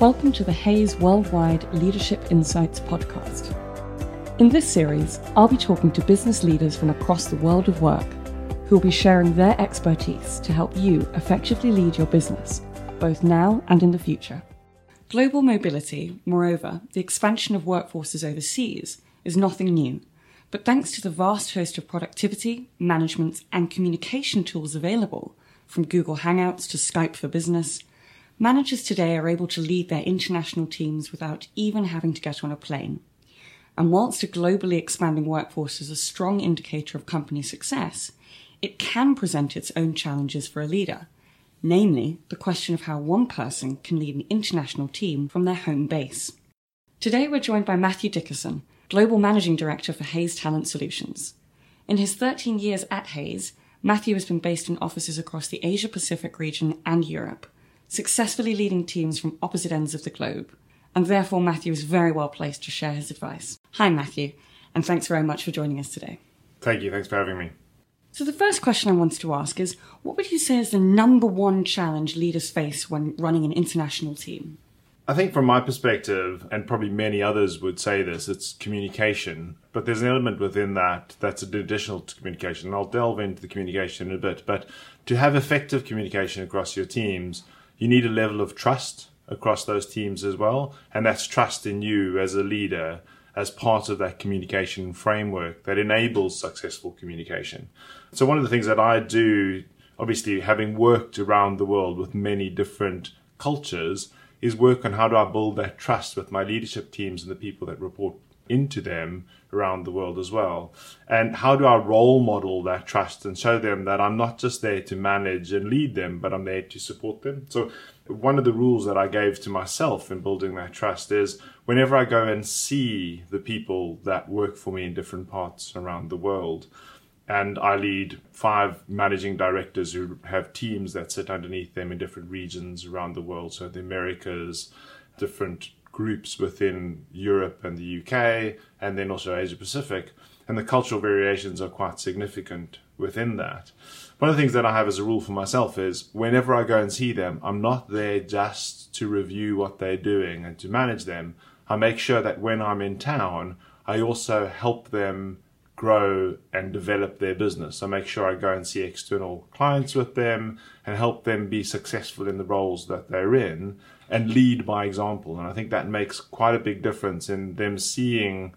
Welcome to the Hays Worldwide Leadership Insights podcast. In this series, I'll be talking to business leaders from across the world of work who will be sharing their expertise to help you effectively lead your business, both now and in the future. Global mobility, moreover, the expansion of workforces overseas, is nothing new. But thanks to the vast host of productivity, management, and communication tools available, from Google Hangouts to Skype for Business, Managers today are able to lead their international teams without even having to get on a plane. And whilst a globally expanding workforce is a strong indicator of company success, it can present its own challenges for a leader, namely the question of how one person can lead an international team from their home base. Today we're joined by Matthew Dickerson, Global Managing Director for Hays Talent Solutions. In his 13 years at Hays, Matthew has been based in offices across the Asia Pacific region and Europe successfully leading teams from opposite ends of the globe, and therefore Matthew is very well placed to share his advice. Hi, Matthew, and thanks very much for joining us today. Thank you. Thanks for having me. So, the first question I wanted to ask is what would you say is the number one challenge leaders face when running an international team? I think, from my perspective, and probably many others would say this, it's communication. But there's an element within that that's an additional to communication. And I'll delve into the communication in a bit. But to have effective communication across your teams, you need a level of trust across those teams as well. And that's trust in you as a leader as part of that communication framework that enables successful communication. So, one of the things that I do, obviously, having worked around the world with many different cultures, is work on how do I build that trust with my leadership teams and the people that report into them around the world as well. And how do I role model that trust and show them that I'm not just there to manage and lead them, but I'm there to support them? So, one of the rules that I gave to myself in building that trust is whenever I go and see the people that work for me in different parts around the world, and I lead five managing directors who have teams that sit underneath them in different regions around the world. So, the Americas, different groups within Europe and the UK, and then also Asia Pacific. And the cultural variations are quite significant within that. One of the things that I have as a rule for myself is whenever I go and see them, I'm not there just to review what they're doing and to manage them. I make sure that when I'm in town, I also help them grow and develop their business. I make sure I go and see external clients with them and help them be successful in the roles that they're in and lead by example. And I think that makes quite a big difference in them seeing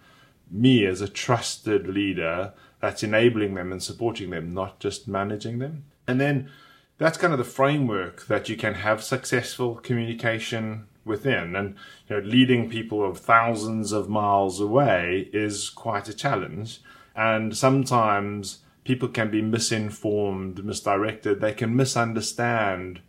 me as a trusted leader that's enabling them and supporting them, not just managing them. And then that's kind of the framework that you can have successful communication within. And you know, leading people of thousands of miles away is quite a challenge. And sometimes people can be misinformed, misdirected. They can misunderstand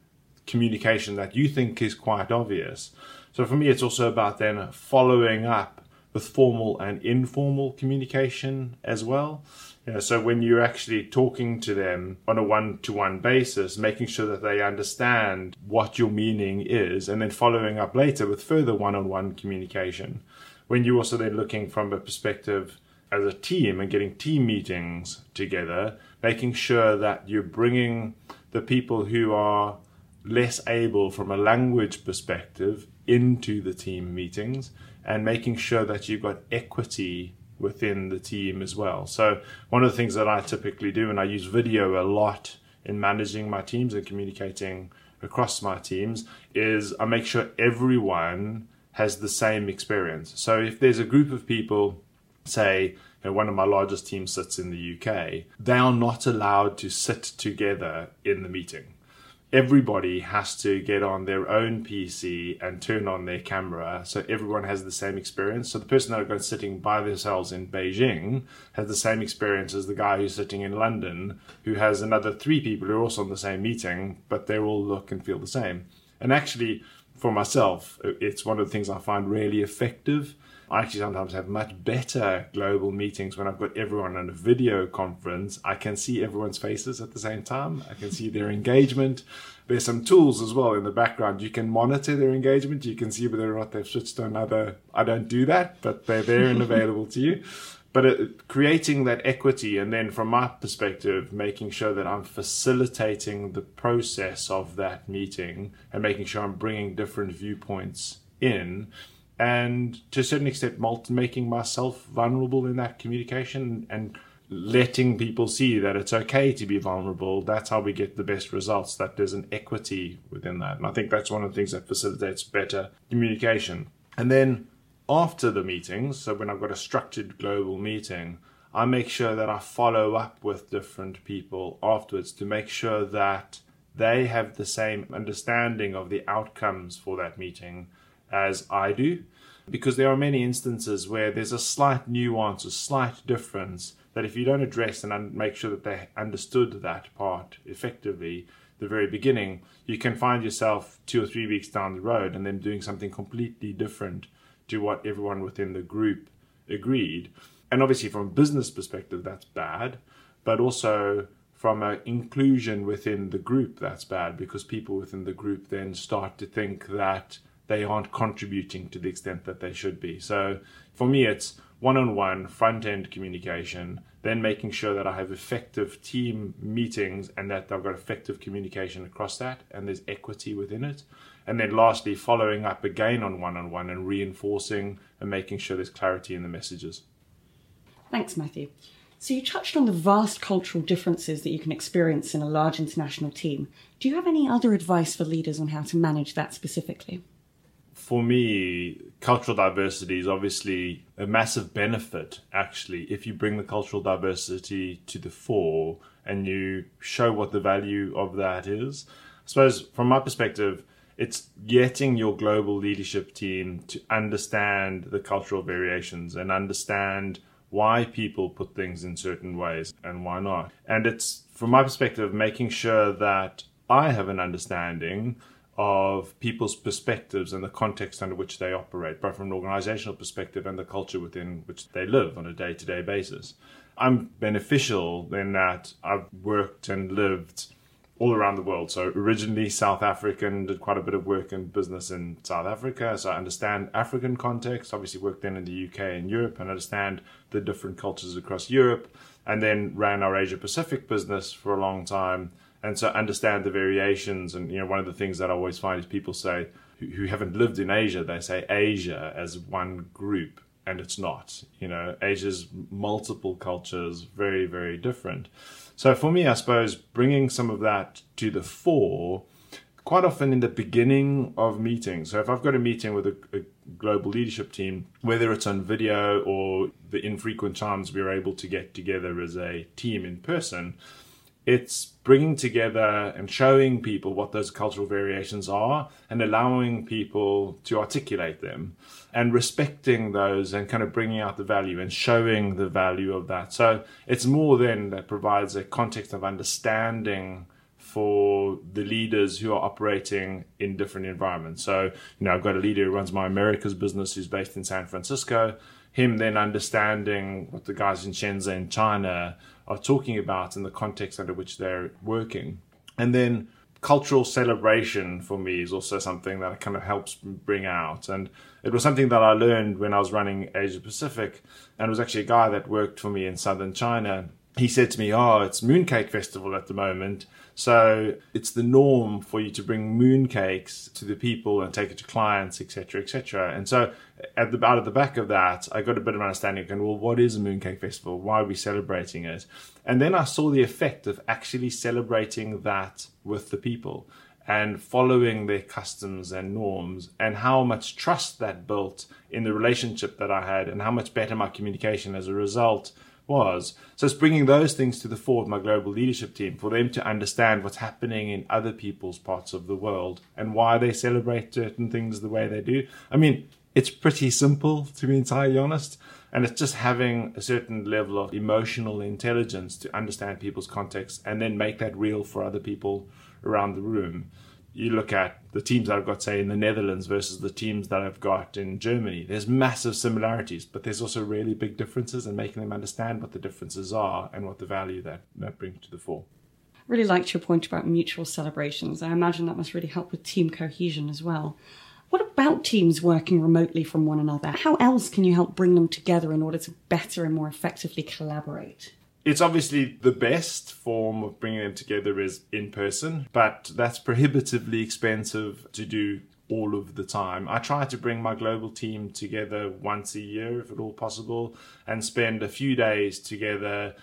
communication that you think is quite obvious. So for me, it's also about then following up with formal and informal communication as well. You know, so when you're actually talking to them on a one-to-one basis, making sure that they understand what your meaning is, and then following up later with further one-on-one communication. When you're also then looking from a perspective as a team and getting team meetings together, making sure that you're bringing the people who are less able from a language perspective into the team meetings and making sure that you've got equity within the team as well. So, one of the things that I typically do, and I use video a lot in managing my teams and communicating across my teams, is I make sure everyone has the same experience. So, if there's a group of people, say, you know, one of my largest teams sits in the UK, they are not allowed to sit together in the meeting everybody has to get on their own PC and turn on their camera so everyone has the same experience. So the person that are sitting by themselves in Beijing has the same experience as the guy who's sitting in London, who has another three people who are also on the same meeting, but they all look and feel the same. And actually, for myself, it's one of the things I find really effective I actually sometimes have much better global meetings when I've got everyone on a video conference. I can see everyone's faces at the same time. I can see their engagement. There's some tools as well in the background. You can monitor their engagement. You can see whether or not they've switched to another. I don't do that, but they're there and available to you. But it, creating that equity, and then from my perspective, making sure that I'm facilitating the process of that meeting and making sure I'm bringing different viewpoints in and to a certain extent making myself vulnerable in that communication and letting people see that it's okay to be vulnerable. That's how we get the best results that there's an equity within that. And i think that's one of the things that facilitates better communication. And then after the meetings so when i've got a structured global meeting i make sure that i follow up with different people afterwards to make sure that they have the same understanding of the outcomes for that meeting as I do. Because there are many instances where there's a slight nuance, a slight difference that if you don't address and make sure that they understood that part effectively, the very beginning, you can find yourself two or three weeks down the road and then doing something completely different to what everyone within the group agreed. And obviously, from a business perspective, that's bad, but also from an inclusion within the group, that's bad because people within the group then start to think that they aren't contributing to the extent that they should be. So for me, it's one on one front end communication, then making sure that I have effective team meetings and that I've got effective communication across that and there's equity within it. And then lastly, following up again on one on one and reinforcing and making sure there's clarity in the messages. Thanks, Matthew. So, you touched on the vast cultural differences that you can experience in a large international team. Do you have any other advice for leaders on how to manage that specifically? For me, cultural diversity is obviously a massive benefit, actually, if you bring the cultural diversity to the fore and you show what the value of that is. I suppose, from my perspective, it's getting your global leadership team to understand the cultural variations and understand why people put things in certain ways and why not. And it's, from my perspective, making sure that I have an understanding of people's perspectives and the context under which they operate, both from an organizational perspective and the culture within which they live on a day to day basis. I'm beneficial in that I've worked and lived all around the world. So originally South African, did quite a bit of work in business in South Africa. So I understand African context. Obviously worked then in the UK and Europe and understand the different cultures across Europe. And then ran our Asia Pacific business for a long time. And so understand the variations. And you know, one of the things that I always find is people say who, who haven't lived in Asia, they say Asia as one group and it's not. You know, Asia's multiple cultures, very, very different. So for me, I suppose bringing some of that to the fore, quite often in the beginning of meetings. So if I've got a meeting with a, a global leadership team, whether it's on video or the infrequent times we're able to get together as a team in person, it's bringing together and showing people what those cultural variations are and allowing people to articulate them and respecting those and kind of bringing out the value and showing the value of that. So it's more then that provides a context of understanding for the leaders who are operating in different environments. So, you know, I've got a leader who runs my Americas business who's based in San Francisco. Him then understanding what the guys in Shenzhen, China, are talking about in the context under which they're working. And then cultural celebration for me is also something that kind of helps bring out. And it was something that I learned when I was running Asia Pacific. And it was actually a guy that worked for me in southern China. He said to me, Oh, it's Mooncake Festival at the moment. So it's the norm for you to bring mooncakes to the people and take it to clients, etc., etc. And so, at the out of the back of that, I got a bit of understanding. Going, well, what is a mooncake festival? Why are we celebrating it? And then I saw the effect of actually celebrating that with the people and following their customs and norms, and how much trust that built in the relationship that I had, and how much better my communication as a result was. So it's bringing those things to the fore with my global leadership team for them to understand what's happening in other people's parts of the world and why they celebrate certain things the way they do. I mean, it's pretty simple to be entirely honest. And it's just having a certain level of emotional intelligence to understand people's context and then make that real for other people around the room you look at the teams that I've got, say, in the Netherlands versus the teams that I've got in Germany, there's massive similarities, but there's also really big differences and making them understand what the differences are and what the value that, that brings to the fore. Really liked your point about mutual celebrations. I imagine that must really help with team cohesion as well. What about teams working remotely from one another? How else can you help bring them together in order to better and more effectively collaborate? It's obviously the best form of bringing them together is in person, but that's prohibitively expensive to do all of the time. I try to bring my global team together once a year, if at all possible, and spend a few days together,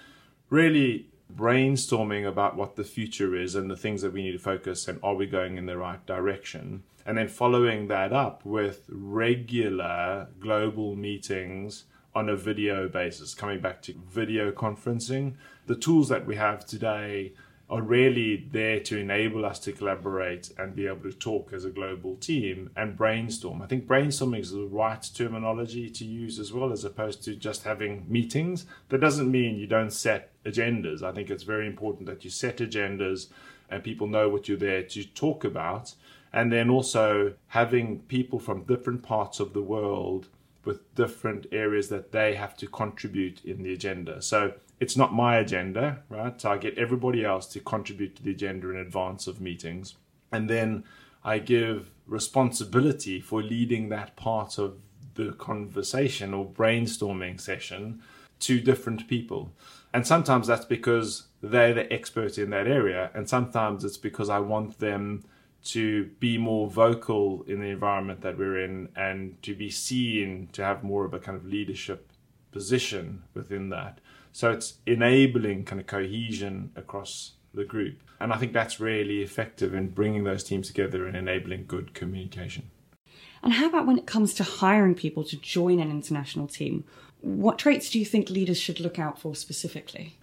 really brainstorming about what the future is and the things that we need to focus and are we going in the right direction and then following that up with regular global meetings on a video basis coming back to video conferencing the tools that we have today are really there to enable us to collaborate and be able to talk as a global team and brainstorm. I think brainstorming is the right terminology to use as well, as opposed to just having meetings. That doesn't mean you don't set agendas. I think it's very important that you set agendas and people know what you're there to talk about. And then also having people from different parts of the world with different areas that they have to contribute in the agenda. So it's not my agenda, right? So I get everybody else to contribute to the agenda in advance of meetings. And then I give responsibility for leading that part of the conversation or brainstorming session to different people. And sometimes that's because they're the expert in that area. And sometimes it's because I want them to be more vocal in the environment that we're in and to be seen to have more of a kind of leadership position within that. So it's enabling kind of cohesion across the group. And I think that's really effective in bringing those teams together and enabling good communication. And how about when it comes to hiring people to join an international team? What traits do you think leaders should look out for specifically?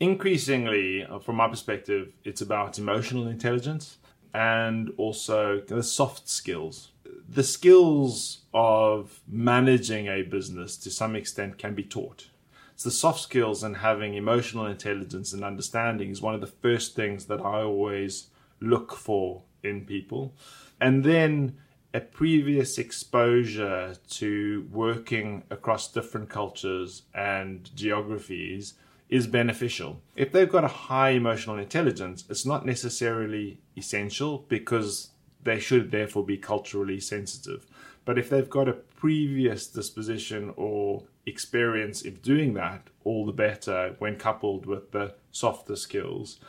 Increasingly, uh, from my perspective, it's about emotional intelligence and also the soft skills. The skills of managing a business to some extent can be taught. It's the soft skills and having emotional intelligence and understanding is one of the first things that I always look for in people. And then a previous exposure to working across different cultures and geographies is beneficial. If they've got a high emotional intelligence, it's not necessarily essential because they should therefore be culturally sensitive. But if they've got a previous disposition or experience of doing that, all the better when coupled with the softer skills.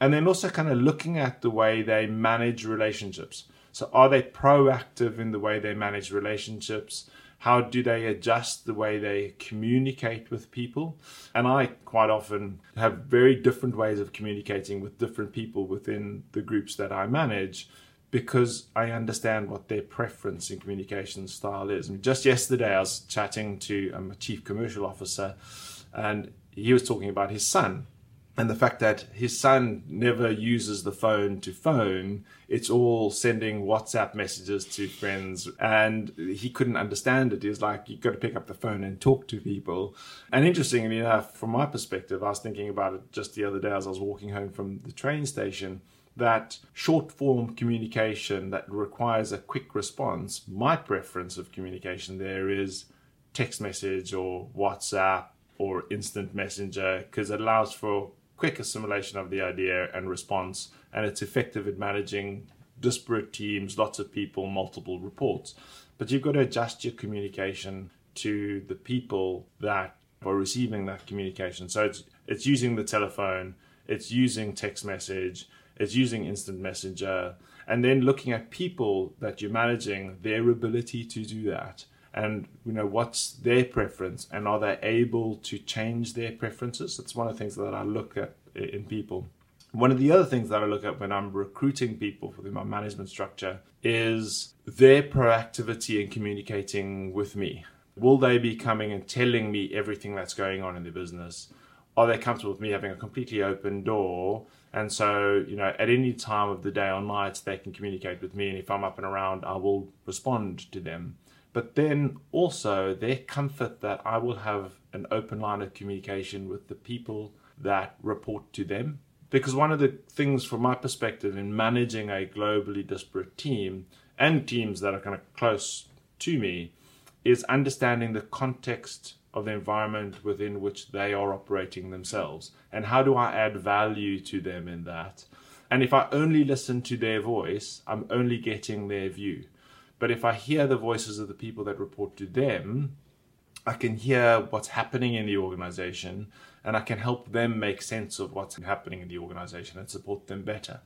And then also kind of looking at the way they manage relationships. So, are they proactive in the way they manage relationships? How do they adjust the way they communicate with people? And I quite often have very different ways of communicating with different people within the groups that I manage because I understand what their preference in communication style is. Mean, just yesterday, I was chatting to um, a chief commercial officer, and he was talking about his son and the fact that his son never uses the phone to phone it's all sending whatsapp messages to friends. And he couldn't understand it. He's like you've got to pick up the phone and talk to people. And interestingly enough from my perspective i was thinking about it just the other day as i was walking home from the train station that short form communication that requires a quick response, my preference of communication there is text message or WhatsApp or instant messenger because it allows for quick assimilation of the idea and response and it's effective at managing disparate teams, lots of people, multiple reports. But you've got to adjust your communication to the people that are receiving that communication. So it's it's using the telephone, it's using text message, it's using instant messenger and then looking at people that you're managing their ability to do that and you know what's their preference and are they able to change their preferences that's one of the things that i look at in people one of the other things that i look at when i'm recruiting people within my management structure is their proactivity in communicating with me will they be coming and telling me everything that's going on in the business are they comfortable with me having a completely open door and so, you know, at any time of the day or night, they can communicate with me. And if I'm up and around, I will respond to them. But then also their comfort that I will have an open line of communication with the people that report to them. Because one of the things, from my perspective, in managing a globally disparate team and teams that are kind of close to me, is understanding the context of the environment within which they are operating themselves and how do I add value to them in that and if I only listen to their voice I'm only getting their view but if I hear the voices of the people that report to them I can hear what's happening in the organization and I can help them make sense of what's happening in the organization and support them better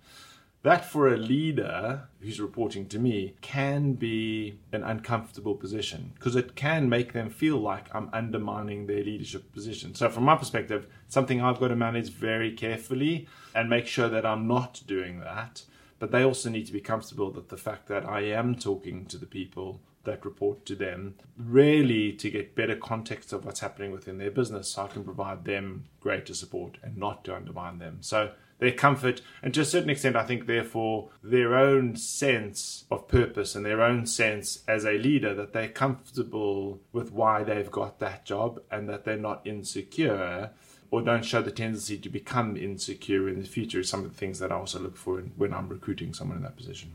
that for a leader who's reporting to me can be an uncomfortable position because it can make them feel like I'm undermining their leadership position. So, from my perspective, something I've got to manage very carefully and make sure that I'm not doing that. But they also need to be comfortable that the fact that I am talking to the people that report to them, really to get better context of what's happening within their business so I can provide them greater support and not to undermine them. So their comfort, and to a certain extent, I think, therefore, their own sense of purpose and their own sense as a leader that they're comfortable with why they've got that job and that they're not insecure or don't show the tendency to become insecure in the future is some of the things that I also look for when I'm recruiting someone in that position.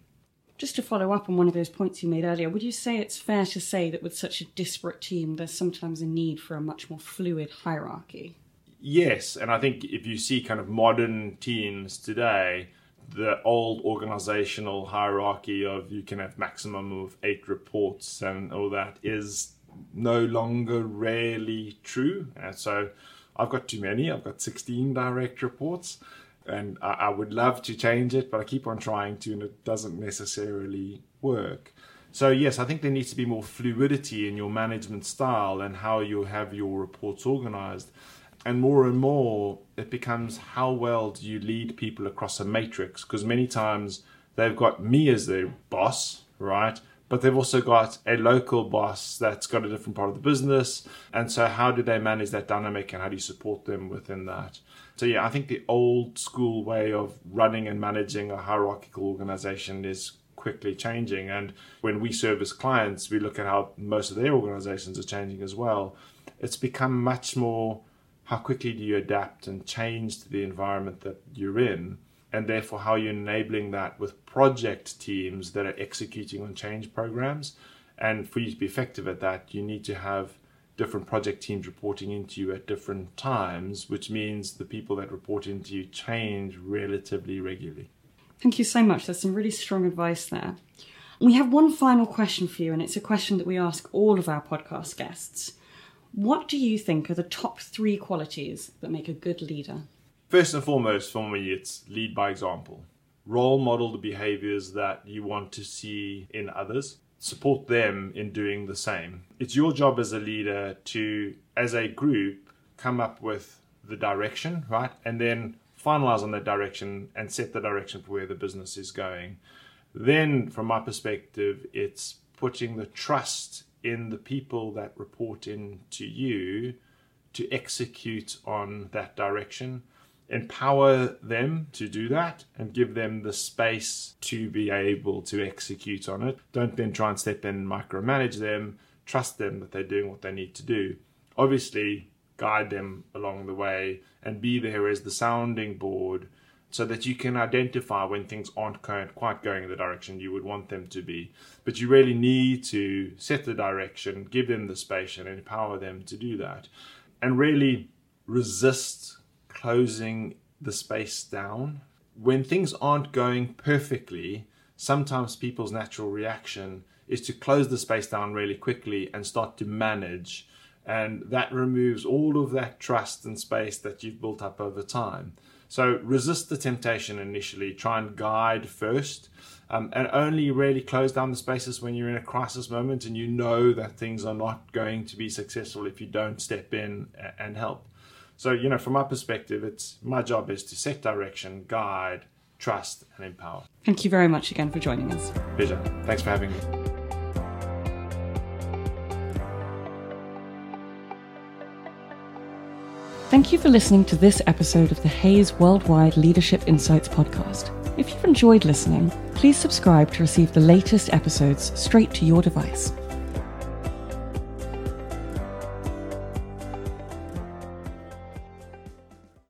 Just to follow up on one of those points you made earlier, would you say it's fair to say that with such a disparate team, there's sometimes a need for a much more fluid hierarchy? Yes, and I think if you see kind of modern teams today, the old organizational hierarchy of you can have maximum of eight reports and all that is no longer really true. And so I've got too many. I've got 16 direct reports and I, I would love to change it, but I keep on trying to and it doesn't necessarily work. So yes, I think there needs to be more fluidity in your management style and how you have your reports organized and more and more it becomes how well do you lead people across a matrix because many times they've got me as their boss right but they've also got a local boss that's got a different part of the business. And so how do they manage that dynamic and how do you support them within that? So yeah i think the old school way of running and managing a hierarchical organization is quickly changing. And when we service clients we look at how most of their organizations are changing as well. It's become much more how quickly do you adapt and change to the environment that you're in and therefore how you're enabling that with project teams that are executing on change programs. And for you to be effective at that you need to have different project teams reporting into you at different times which means the people that report into you change relatively regularly. Thank you so much. There's some really strong advice there. We have one final question for you and it's a question that we ask all of our podcast guests. What do you think are the top three qualities that make a good leader? First and foremost, for me, it's lead by example. Role model the behaviors that you want to see in others. Support them in doing the same. It's your job as a leader to, as a group, come up with the direction, right? And then finalize on that direction and set the direction for where the business is going. Then, from my perspective, it's putting the trust in the people that report in to you to execute on that direction empower them to do that and give them the space to be able to execute on it. Don't then try and step in and micromanage them. Trust them that they're doing what they need to do. Obviously, guide them along the way and be there as the sounding board so that you can identify when things aren't quite going in the direction you would want them to be. But you really need to set the direction, give them the space, and empower them to do that. And really resist closing the space down. When things aren't going perfectly, sometimes people's natural reaction is to close the space down really quickly and start to manage. And that removes all of that trust and space that you've built up over time. So resist the temptation initially, try and guide first, um, and only really close down the spaces when you're in a crisis moment and you know that things are not going to be successful if you don't step in and help. So, you know, from my perspective, it's my job is to set direction, guide, trust, and empower. Thank you very much again for joining us. Pleasure. Thanks for having me. Thank you for listening to this episode of the Hays Worldwide Leadership Insights podcast. If you've enjoyed listening, please subscribe to receive the latest episodes straight to your device.